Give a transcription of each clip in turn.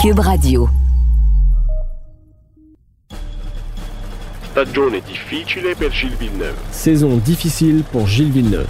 Cube Radio. Stagione difficile per Gilles Villeneuve. Saison difficile pour Gilles Villeneuve.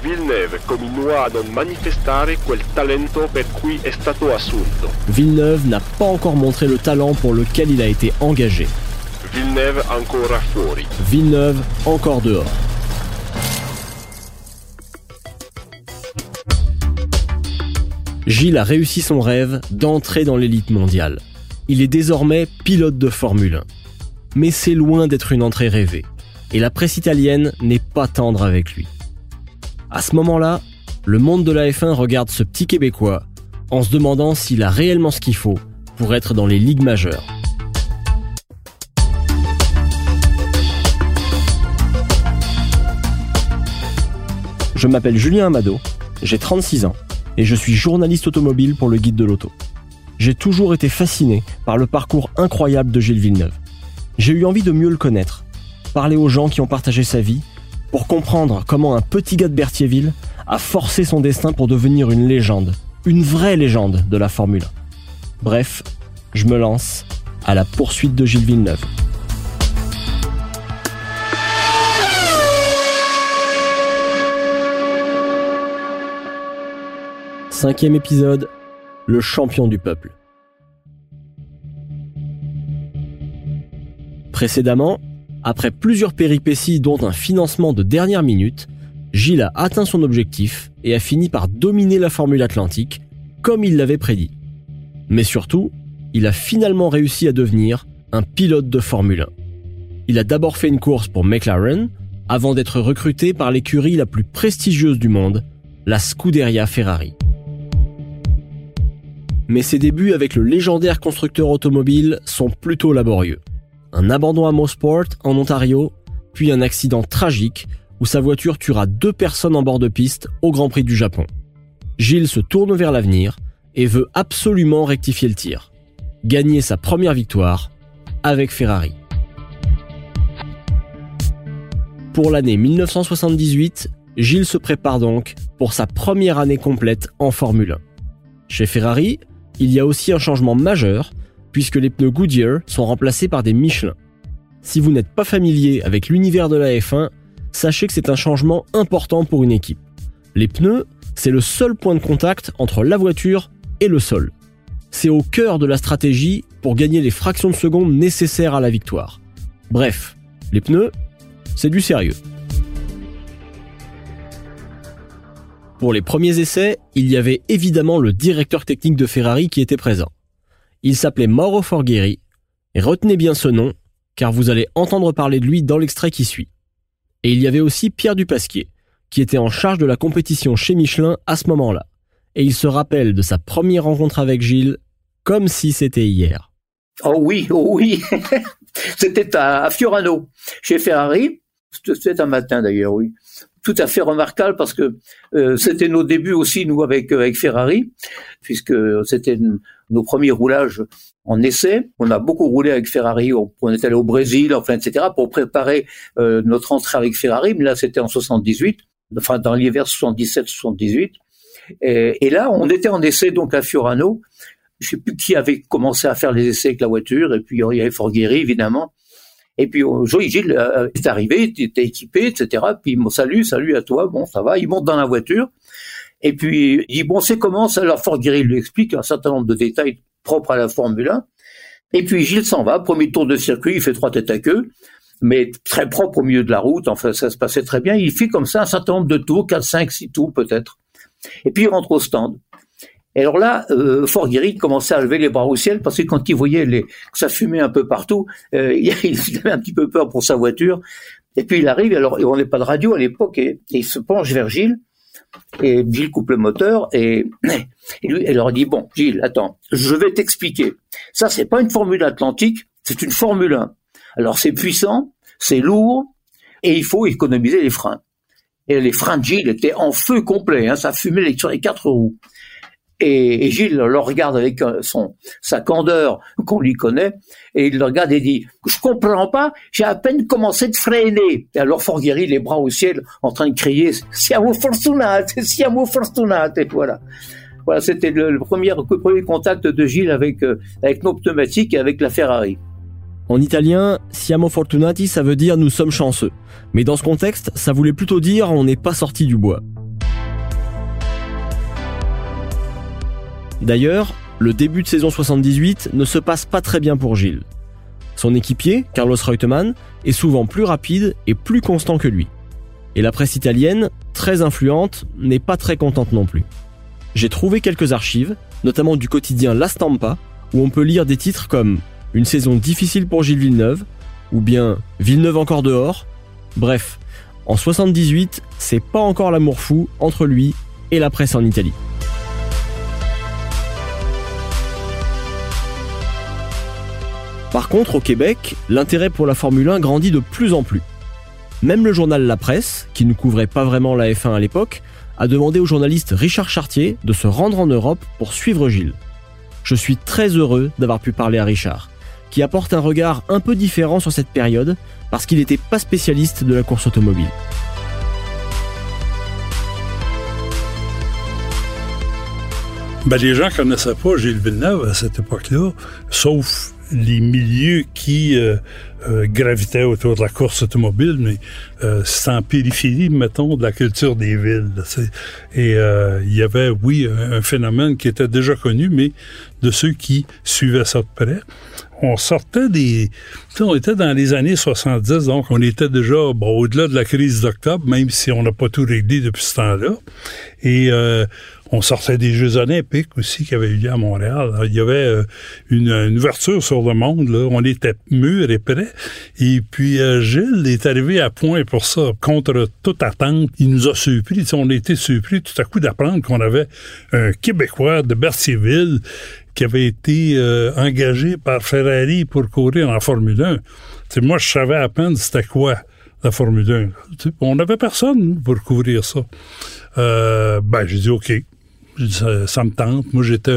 Villeneuve continuò a non manifestare quel talento per cui è stato assunto. Villeneuve n'a pas encore montré le talent pour lequel il a été engagé. Villeneuve ancora fuori. Villeneuve encore dehors. Gilles a réussi son rêve d'entrer dans l'élite mondiale. Il est désormais pilote de Formule 1. Mais c'est loin d'être une entrée rêvée. Et la presse italienne n'est pas tendre avec lui. À ce moment-là, le monde de la F1 regarde ce petit Québécois en se demandant s'il a réellement ce qu'il faut pour être dans les ligues majeures. Je m'appelle Julien Amado, j'ai 36 ans et je suis journaliste automobile pour le guide de l'auto. J'ai toujours été fasciné par le parcours incroyable de Gilles Villeneuve. J'ai eu envie de mieux le connaître, parler aux gens qui ont partagé sa vie, pour comprendre comment un petit gars de Berthierville a forcé son destin pour devenir une légende, une vraie légende de la Formule 1. Bref, je me lance à la poursuite de Gilles Villeneuve. Cinquième épisode, le champion du peuple. Précédemment, après plusieurs péripéties dont un financement de dernière minute, Gilles a atteint son objectif et a fini par dominer la Formule Atlantique, comme il l'avait prédit. Mais surtout, il a finalement réussi à devenir un pilote de Formule 1. Il a d'abord fait une course pour McLaren, avant d'être recruté par l'écurie la plus prestigieuse du monde, la Scuderia Ferrari mais ses débuts avec le légendaire constructeur automobile sont plutôt laborieux. Un abandon à Mosport en Ontario, puis un accident tragique où sa voiture tuera deux personnes en bord de piste au Grand Prix du Japon. Gilles se tourne vers l'avenir et veut absolument rectifier le tir. Gagner sa première victoire avec Ferrari. Pour l'année 1978, Gilles se prépare donc pour sa première année complète en Formule 1. Chez Ferrari, il y a aussi un changement majeur, puisque les pneus Goodyear sont remplacés par des Michelin. Si vous n'êtes pas familier avec l'univers de la F1, sachez que c'est un changement important pour une équipe. Les pneus, c'est le seul point de contact entre la voiture et le sol. C'est au cœur de la stratégie pour gagner les fractions de seconde nécessaires à la victoire. Bref, les pneus, c'est du sérieux. Pour les premiers essais, il y avait évidemment le directeur technique de Ferrari qui était présent. Il s'appelait Mauro Forghieri, et retenez bien ce nom, car vous allez entendre parler de lui dans l'extrait qui suit. Et il y avait aussi Pierre Dupasquier, qui était en charge de la compétition chez Michelin à ce moment-là. Et il se rappelle de sa première rencontre avec Gilles comme si c'était hier. Oh oui, oh oui. c'était à Fiorano, chez Ferrari. C'était un matin d'ailleurs, oui tout à fait remarquable parce que euh, c'était nos débuts aussi nous avec avec Ferrari puisque c'était nos premiers roulages en essai. On a beaucoup roulé avec Ferrari, on, est allé au Brésil, enfin etc. pour préparer euh, notre entrée avec Ferrari. Mais là c'était en 78, enfin dans l'hiver 77-78. Et, et, là on était en essai donc à Fiorano. Je sais plus qui avait commencé à faire les essais avec la voiture et puis il y avait Forghieri évidemment. Et puis Joey Gilles euh, est arrivé, il était équipé, etc. Puis il me salut, salut à toi, bon ça va. Il monte dans la voiture. Et puis il dit bon c'est comment ça? Alors Fort lui explique un certain nombre de détails propres à la Formule 1. Et puis Gilles s'en va, premier tour de circuit, il fait trois têtes à queue, mais très propre au milieu de la route, enfin ça se passait très bien. Il fait comme ça un certain nombre de tours, 4, 5, 6 tours peut-être. Et puis il rentre au stand. Et alors là, euh, Fort commençait à lever les bras au ciel parce que quand il voyait les, que ça fumait un peu partout, euh, il avait un petit peu peur pour sa voiture. Et puis il arrive, alors on n'est pas de radio à l'époque, et, il se penche vers Gilles, et Gilles coupe le moteur, et, et lui, elle leur dit, bon, Gilles, attends, je vais t'expliquer. Ça, c'est pas une Formule Atlantique, c'est une Formule 1. Alors c'est puissant, c'est lourd, et il faut économiser les freins. Et les freins de Gilles étaient en feu complet, hein, ça fumait sur les quatre roues. Et, Gilles le regarde avec euh, son sa candeur qu'on lui connaît, et il le regarde et dit "Je comprends pas, j'ai à peine commencé de freiner." Et alors Forghieri, les bras au ciel, en train de crier "Siamo fortunati, siamo fortunati." Voilà. Voilà, c'était le, premier, premier contact de Gilles avec, euh, avec nos pneumatiques et avec la Ferrari. En italien, siamo fortunati, ça veut dire nous sommes chanceux. Mais dans ce contexte, ça voulait plutôt dire on n'est pas sorti du bois. D'ailleurs, le début de saison 78 ne se passe pas très bien pour Gilles. Son équipier, Carlos Reutemann, est souvent plus rapide et plus constant que lui. Et la presse italienne, très influente, n'est pas très contente non plus. J'ai trouvé quelques archives, notamment du quotidien La Stampa, où on peut lire des titres comme Une saison difficile pour Gilles Villeneuve, ou bien Villeneuve encore dehors. Bref, en 78, c'est pas encore l'amour fou entre lui et la presse en Italie. Par contre, au Québec, l'intérêt pour la Formule 1 grandit de plus en plus. Même le journal La Presse, qui ne couvrait pas vraiment la F1 à l'époque, a demandé au journaliste Richard Chartier de se rendre en Europe pour suivre Gilles. Je suis très heureux d'avoir pu parler à Richard, qui apporte un regard un peu différent sur cette période parce qu'il n'était pas spécialiste de la course automobile. Ben, les gens connaissaient pas Gilles Villeneuve à cette époque-là, sauf les milieux qui euh, euh, gravitaient autour de la course automobile, mais euh, c'est en périphérie, mettons, de la culture des villes. Et euh, il y avait, oui, un, phénomène qui était déjà connu, mais de ceux qui suivaient ça de près. On sortait des... On était dans les années 70, donc on était déjà au-delà de la crise d'octobre, même si on n'a pas tout réglé depuis ce temps-là. Et on sortait des Jeux olympiques aussi qui avaient eu lieu à Montréal. il y avait euh, une, ouverture sur le monde. On était mûrs et prêts. Et puis euh, Gilles est arrivé à point pour ça. Contre toute attente, il nous a surpris. on a été surpris tout à coup d'apprendre qu'on avait un Québécois de Berthierville qui avait été euh, engagé par Ferrari pour courir en Formule 1. T'sais, moi, je savais à peine c'était quoi la Formule 1. on n'avait personne pour couvrir ça. ben, j'ai dit OK ça, me tente. Moi, j'étais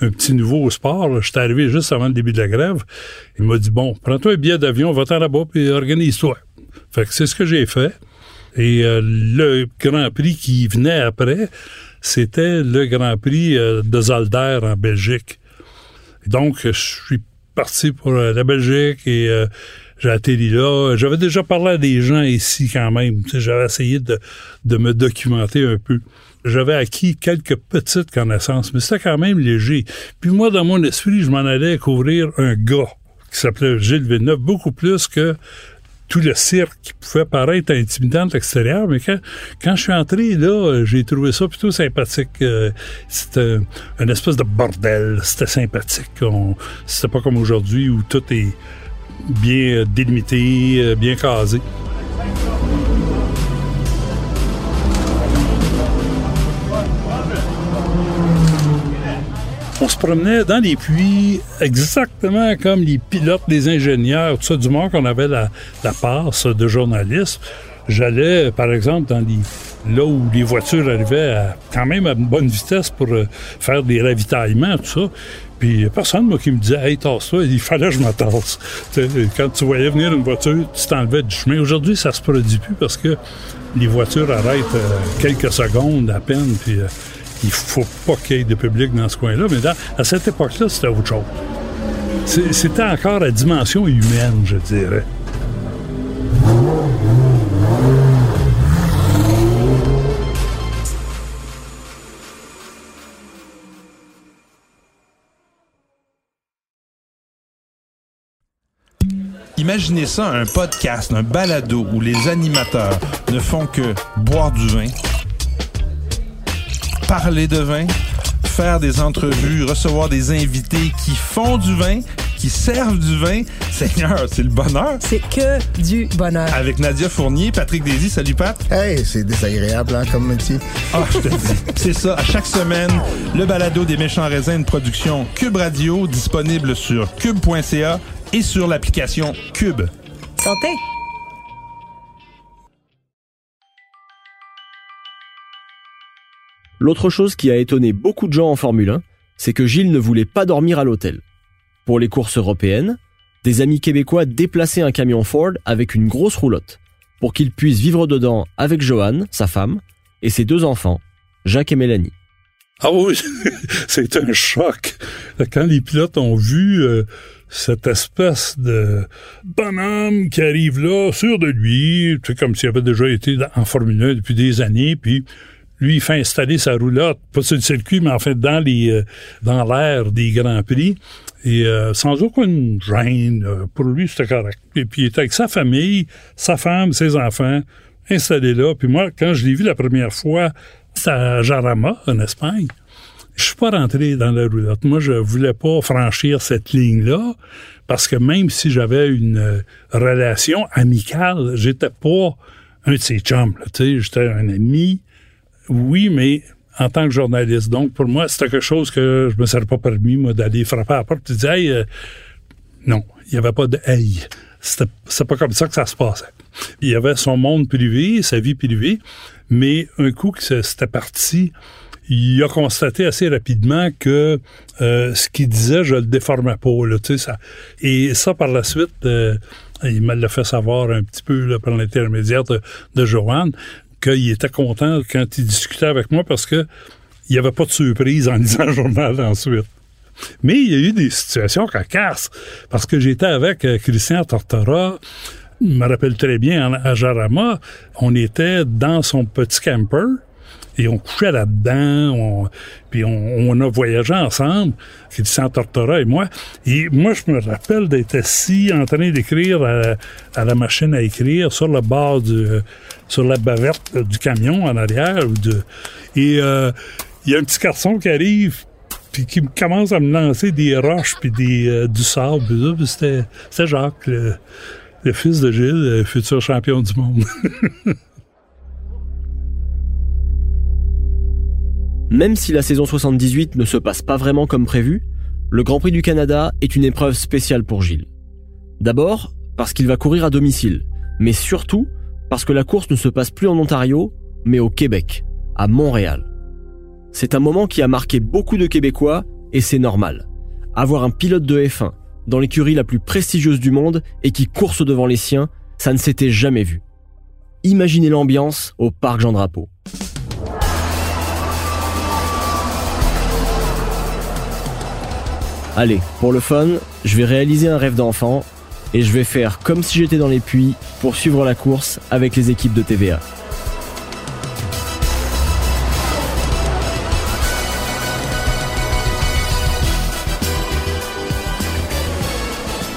un, petit nouveau au sport. J'étais arrivé juste avant le début de la grève. Il m'a dit, bon, prends-toi un billet d'avion, va-t'en là-bas, puis organise-toi. Fait que c'est ce que j'ai fait. Et euh, le Grand Prix qui venait après, c'était le Grand Prix euh, de Zalder en Belgique. donc, je suis parti pour euh, la Belgique et j'ai atterri là. J'avais déjà parlé à des gens ici quand même. J'avais essayé de me documenter un peu j'avais acquis quelques petites connaissances, mais c'était quand même léger. Puis moi, dans mon esprit, je m'en allais couvrir un gars qui s'appelait Gilles Villeneuve, beaucoup plus que tout le cirque qui pouvait paraître intimidant de l'extérieur, mais quand, quand je suis entré là, j'ai trouvé ça plutôt sympathique. Euh, c'était une espèce de bordel, c'était sympathique. C'était pas comme aujourd'hui où tout est bien délimité, euh, bien casé. On se promenait dans les puits exactement comme les pilotes, les ingénieurs, tout ça, du moins qu'on avait la, passe de journaliste. J'allais, par exemple, dans les, là où les voitures arrivaient quand même à une bonne vitesse pour euh, faire des ravitaillements, tout ça. Puis personne, moi, qui me disait, hey, tasse-toi, il fallait que je m'attasse. Quand tu voyais venir une voiture, tu t'enlevais du chemin. Aujourd'hui, ça se produit plus parce que les voitures arrêtent euh, quelques secondes à peine, puis euh, il faut pas qu'il y ait de public dans ce coin-là, mais à cette époque-là, c'était autre chose. C'était encore la dimension humaine, je dirais. Imaginez ça, un podcast, un balado où les animateurs ne font que boire du vin, parler de vin, faire des entrevues, recevoir des invités qui font du vin, qui servent du vin. Seigneur, c'est le bonheur. C'est que du bonheur. Avec Nadia Fournier, Patrick Daisy. Salut, Pat. Hey, c'est désagréable hein, comme métier. Ah, je te dis. C'est ça. À chaque semaine, le balado des méchants raisins, une production Cube Radio, disponible sur cube.ca et sur l'application Cube. Santé. L'autre chose qui a étonné beaucoup de gens en Formule 1, c'est que Gilles ne voulait pas dormir à l'hôtel. Pour les courses européennes, des amis québécois déplaçaient un camion Ford avec une grosse roulotte pour qu'il puisse vivre dedans avec Johan, sa femme, et ses deux enfants, Jacques et Mélanie. Ah oui, c'est un choc. Quand les pilotes ont vu euh, cette espèce de bonhomme qui arrive là, sûr de lui, c'est comme s'il avait déjà été en Formule 1 depuis des années, puis lui, fait installer sa roulotte, pas sur le circuit, mais en fait dans les euh, dans l'air des Grands Prix. Et euh, sans aucune gêne, euh, pour lui, c'était correct. Et puis il était avec sa famille, sa femme, ses enfants, installés là. Puis moi, quand je l'ai vu la première fois, c'était à Jarama, en Espagne. Je suis pas rentré dans la roulotte. Moi, je voulais pas franchir cette ligne-là parce que même si j'avais une relation amicale, j'étais pas un de ses chums. Tu sais, j'étais un ami oui, mais en tant que journaliste. Donc, pour moi, c'était quelque chose que je me serais pas permis, moi, d'aller frapper à la porte et hey, euh, non, il n'y avait pas de hey. C'est pas comme ça que ça se passait. Il y avait son monde privé, sa vie privée, mais un coup que c'était parti, il a constaté assez rapidement que euh, ce qu'il disait, je le déformais pas. Là, ça. Et ça, par la suite, euh, il me l'a fait savoir un petit peu par l'intermédiaire de, de Joanne qu'il était content quand il discutait avec moi parce que il n'y avait pas de surprise en lisant le journal ensuite. Mais il y a eu des situations cocasses parce que j'étais avec euh, Christian Tortora, je me rappelle très bien, à Jarama, on était dans son petit camper et on couchait là-dedans, puis on, a voyagé ensemble, Christian Tortora et moi. Et moi, je me rappelle d'être assis en train d'écrire à, la machine à écrire sur le bord du, sur la bavette du camion en arrière. Ou de, et euh, il y a un petit garçon qui arrive puis qui commence à me lancer des roches puis des, euh, du sable. C'était Jacques, le, le fils de Gilles, le futur champion du monde. Même si la saison 78 ne se passe pas vraiment comme prévu, le Grand Prix du Canada est une épreuve spéciale pour Gilles. D'abord, parce qu'il va courir à domicile, mais surtout parce que la course ne se passe plus en Ontario, mais au Québec, à Montréal. C'est un moment qui a marqué beaucoup de Québécois, et c'est normal. Avoir un pilote de F1 dans l'écurie la plus prestigieuse du monde et qui course devant les siens, ça ne s'était jamais vu. Imaginez l'ambiance au Parc Jean Allez, pour le fun, je vais réaliser un rêve d'enfant et je vais faire comme si j'étais dans les puits pour suivre la course avec les équipes de TVA.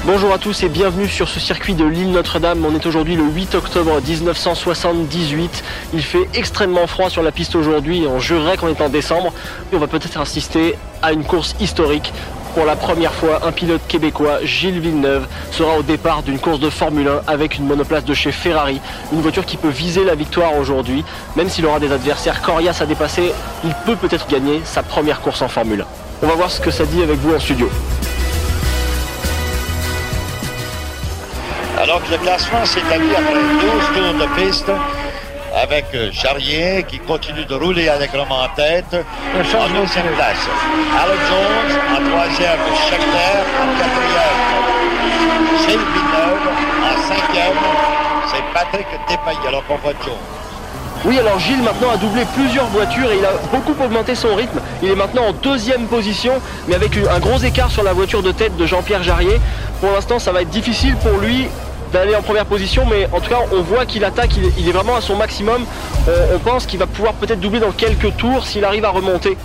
Bonjour à tous et bienvenue sur ce circuit de l'île Notre-Dame. On est aujourd'hui le 8 octobre 1978. Il fait extrêmement froid sur la piste aujourd'hui et on jurerait qu'on est en décembre. Et on va peut-être assister à une course historique pour la première fois, un pilote québécois, Gilles Villeneuve, sera au départ d'une course de Formule 1 avec une monoplace de chez Ferrari. Une voiture qui peut viser la victoire aujourd'hui. Même s'il aura des adversaires coriaces à dépasser, il peut peut-être gagner sa première course en Formule 1. On va voir ce que ça dit avec vous en studio. Alors que le classement s'établit après 12 tours de piste, avec euh, Charrier qui continue de rouler allègrement en tête en deuxième place. Alex Jones en troisième, Schechter en quatrième, Gilles Villeneuve en cinquième, c'est Patrick Despailles, alors qu'on voit Jones. Oui, alors Gilles maintenant a doublé plusieurs voitures et il a beaucoup augmenté son rythme. Il est maintenant en deuxième position, mais avec un gros écart sur la voiture de tête de Jean-Pierre Jarrier. Pour l'instant, ça va être difficile pour lui d'aller en première position, mais en tout cas, on voit qu'il attaque, il est, vraiment à son maximum. On, pense qu'il va pouvoir peut-être doubler dans quelques tours s'il arrive à remonter.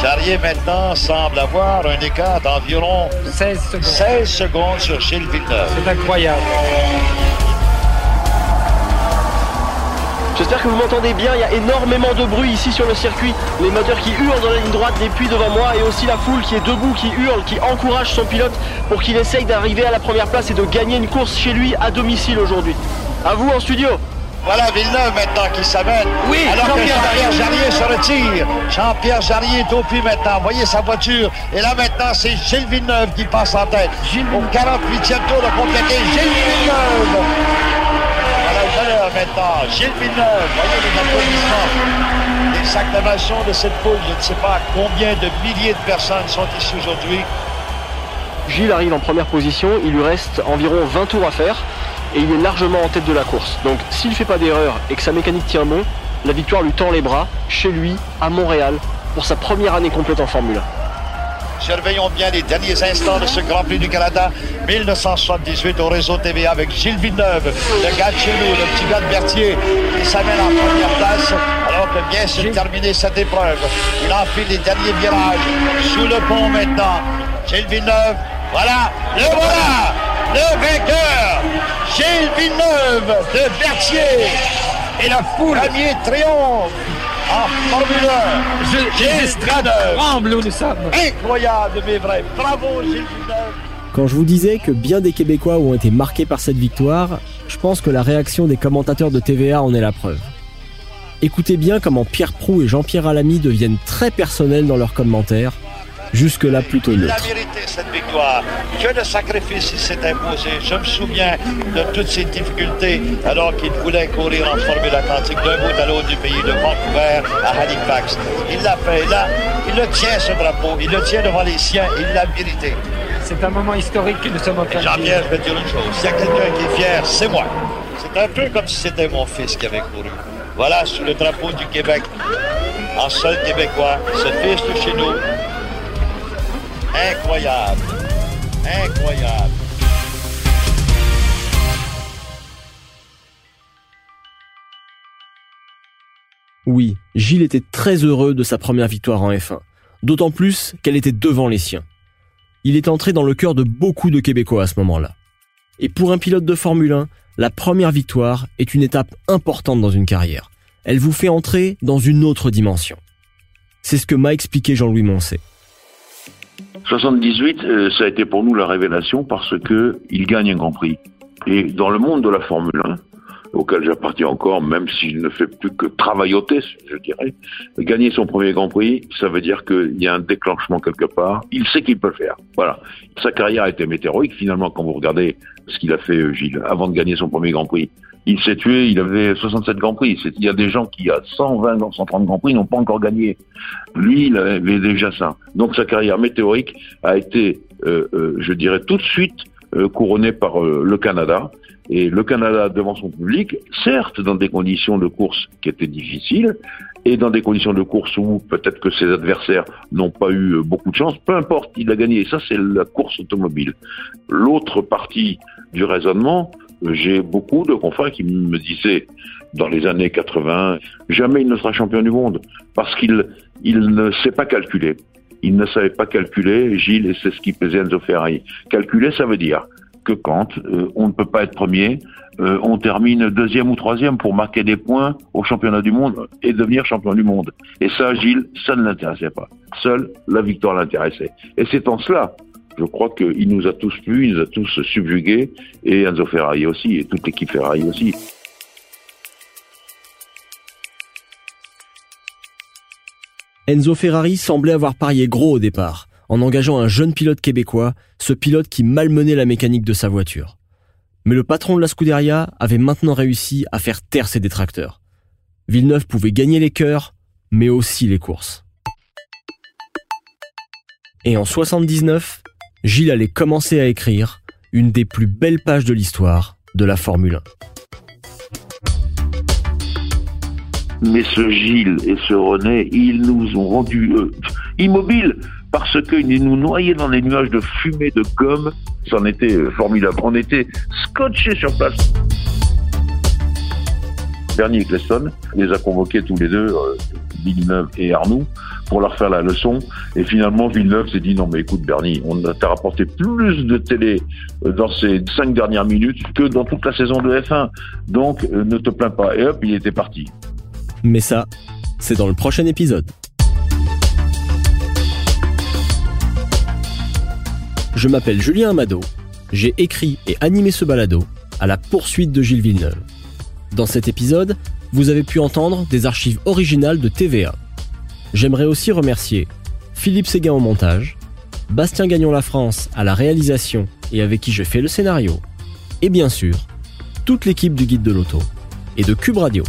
Charrier maintenant semble avoir un écart d'environ 16 secondes. 16 secondes sur Gilles Villeneuve. C'est incroyable. J'espère que vous m'entendez bien, il y a énormément de bruit ici sur le circuit. Les moteurs qui hurlent dans la ligne droite, des puits devant moi et aussi la foule qui est debout, qui hurle, qui encourage son pilote pour qu'il essaye d'arriver à la première place et de gagner une course chez lui à domicile aujourd'hui. À vous en studio. Voilà Villeneuve maintenant qui s'amène. Oui, Alors que Jean-Pierre Jarrier se retire. Jean-Pierre Jarrier est au puits maintenant. Voyez sa voiture. Et là maintenant, c'est Gilles Villeneuve qui passe en tête. Gilles... Au 48e tour de compléter Gilles Villeneuve maintenant. Gilles Villeneuve, voyez les applaudissements, les acclamations de cette foule. Je ne sais pas combien de milliers de personnes sont ici aujourd'hui. Gilles arrive en première position, il lui reste environ 20 tours à faire et il est largement en tête de la course. Donc s'il ne fait pas d'erreur et que sa mécanique tient bon, la victoire lui tend les bras, chez lui, à Montréal, pour sa première année complète en Formule 1. Surveillons bien les derniers instants de ce Grand Prix du Canada 1978 au réseau TVA avec Gilles Villeneuve, le gars de chez nous, le petit gars de Berthier, qui s'amène en première place alors que vient se terminer cette épreuve. Il enfile les derniers virages sous le pont maintenant. Gilles Villeneuve, voilà, le voilà, le vainqueur, Gilles Villeneuve de Berthier. Et la foule. Premier triomphe en Formule 1. Gilles Villeneuve. Tremble où nous sommes. Incroyable, mais vrai. Bravo, Gilles Villeneuve. Quand je vous disais que bien des Québécois ont été marqués par cette victoire, je pense que la réaction des commentateurs de TVA en est la preuve. Écoutez bien comment Pierre Prou et Jean-Pierre Alamy deviennent très personnels dans leurs commentaires, jusque-là plutôt Il a mérité cette victoire. Que de sacrifices il s'est imposé. Je me souviens de toutes ces difficultés alors qu'il voulait courir en Formule Atlantique d'un bout à l'autre du pays, de Vancouver à Halifax. Il l'a fait. Là, il le tient ce drapeau. Il le tient devant les siens. Il l'a mérité. C'est un moment historique que nous sommes en train de Jean-Pierre, je vais dire une chose. S'il y a quelqu'un qui est fier, c'est moi. C'est un peu comme si c'était mon fils qui avait couru. Voilà, sous le drapeau du Québec, en sol québécois, ce fils de chez nous. Incroyable. Incroyable. Oui, Gilles était très heureux de sa première victoire en F1, d'autant plus qu'elle était devant les siens. Il est entré dans le cœur de beaucoup de Québécois à ce moment-là. Et pour un pilote de Formule 1, la première victoire est une étape importante dans une carrière. Elle vous fait entrer dans une autre dimension. C'est ce que m'a expliqué Jean-Louis Moncé. 78, euh, ça a été pour nous la révélation parce que il gagne un Grand Prix. Et dans le monde de la Formule 1, auquel j'appartiens encore, même s'il ne fait plus que travailloter, je dirais, gagner son premier Grand Prix, ça veut dire qu'il y a un déclenchement quelque part. Il sait qu'il peut le faire. Voilà. Sa carrière a été météorique finalement quand vous regardez ce qu'il a fait euh, Gilles avant de gagner son premier Grand Prix. Il s'est tué, il avait 67 Grands Prix. Il y a des gens qui, à 120 ans, 130 Grands Prix, n'ont pas encore gagné. Lui, il avait déjà ça. Donc sa carrière météorique a été, euh, euh, je dirais, tout de suite euh, couronnée par euh, le Canada. Et le Canada devant son public, certes dans des conditions de course qui étaient difficiles, et dans des conditions de course où peut-être que ses adversaires n'ont pas eu beaucoup de chance, peu importe, il a gagné. Et ça, c'est la course automobile. L'autre partie du raisonnement, j'ai beaucoup de confrères qui me disaient dans les années 80, jamais il ne sera champion du monde parce qu'il il ne sait pas calculer. Il ne savait pas calculer, Gilles, et c'est ce qui pesait Enzo Ferrari. Calculer, ça veut dire que quand euh, on ne peut pas être premier, euh, on termine deuxième ou troisième pour marquer des points au championnat du monde et devenir champion du monde. Et ça, Gilles, ça ne l'intéressait pas. Seule la victoire l'intéressait. Et c'est en cela, je crois qu'il nous a tous plu, il nous a tous subjugués, et Enzo Ferrari aussi, et toute l'équipe Ferrari aussi. Enzo Ferrari semblait avoir parié gros au départ, en engageant un jeune pilote québécois, ce pilote qui malmenait la mécanique de sa voiture. Mais le patron de la Scuderia avait maintenant réussi à faire taire ses détracteurs. Villeneuve pouvait gagner les cœurs, mais aussi les courses. Et en 79, Gilles allait commencer à écrire une des plus belles pages de l'histoire de la Formule 1. Mais ce Gilles et ce René, ils nous ont rendus euh, immobiles parce qu'ils nous noyaient dans des nuages de fumée, de gomme. C'en était euh, formidable. On était scotchés sur place. Bernie Eccleston les a convoqués tous les deux, euh, Villeneuve et Arnoux, pour leur faire la leçon. Et finalement, Villeneuve s'est dit, non mais écoute Bernie, on t'a rapporté plus de télé euh, dans ces cinq dernières minutes que dans toute la saison de F1. Donc, euh, ne te plains pas. Et hop, il était parti. Mais ça, c'est dans le prochain épisode. Je m'appelle Julien Amado, j'ai écrit et animé ce balado à la poursuite de Gilles Villeneuve. Dans cet épisode, vous avez pu entendre des archives originales de TVA. J'aimerais aussi remercier Philippe Séguin au montage, Bastien Gagnon La France à la réalisation et avec qui je fais le scénario, et bien sûr, toute l'équipe du Guide de l'Auto et de Cube Radio.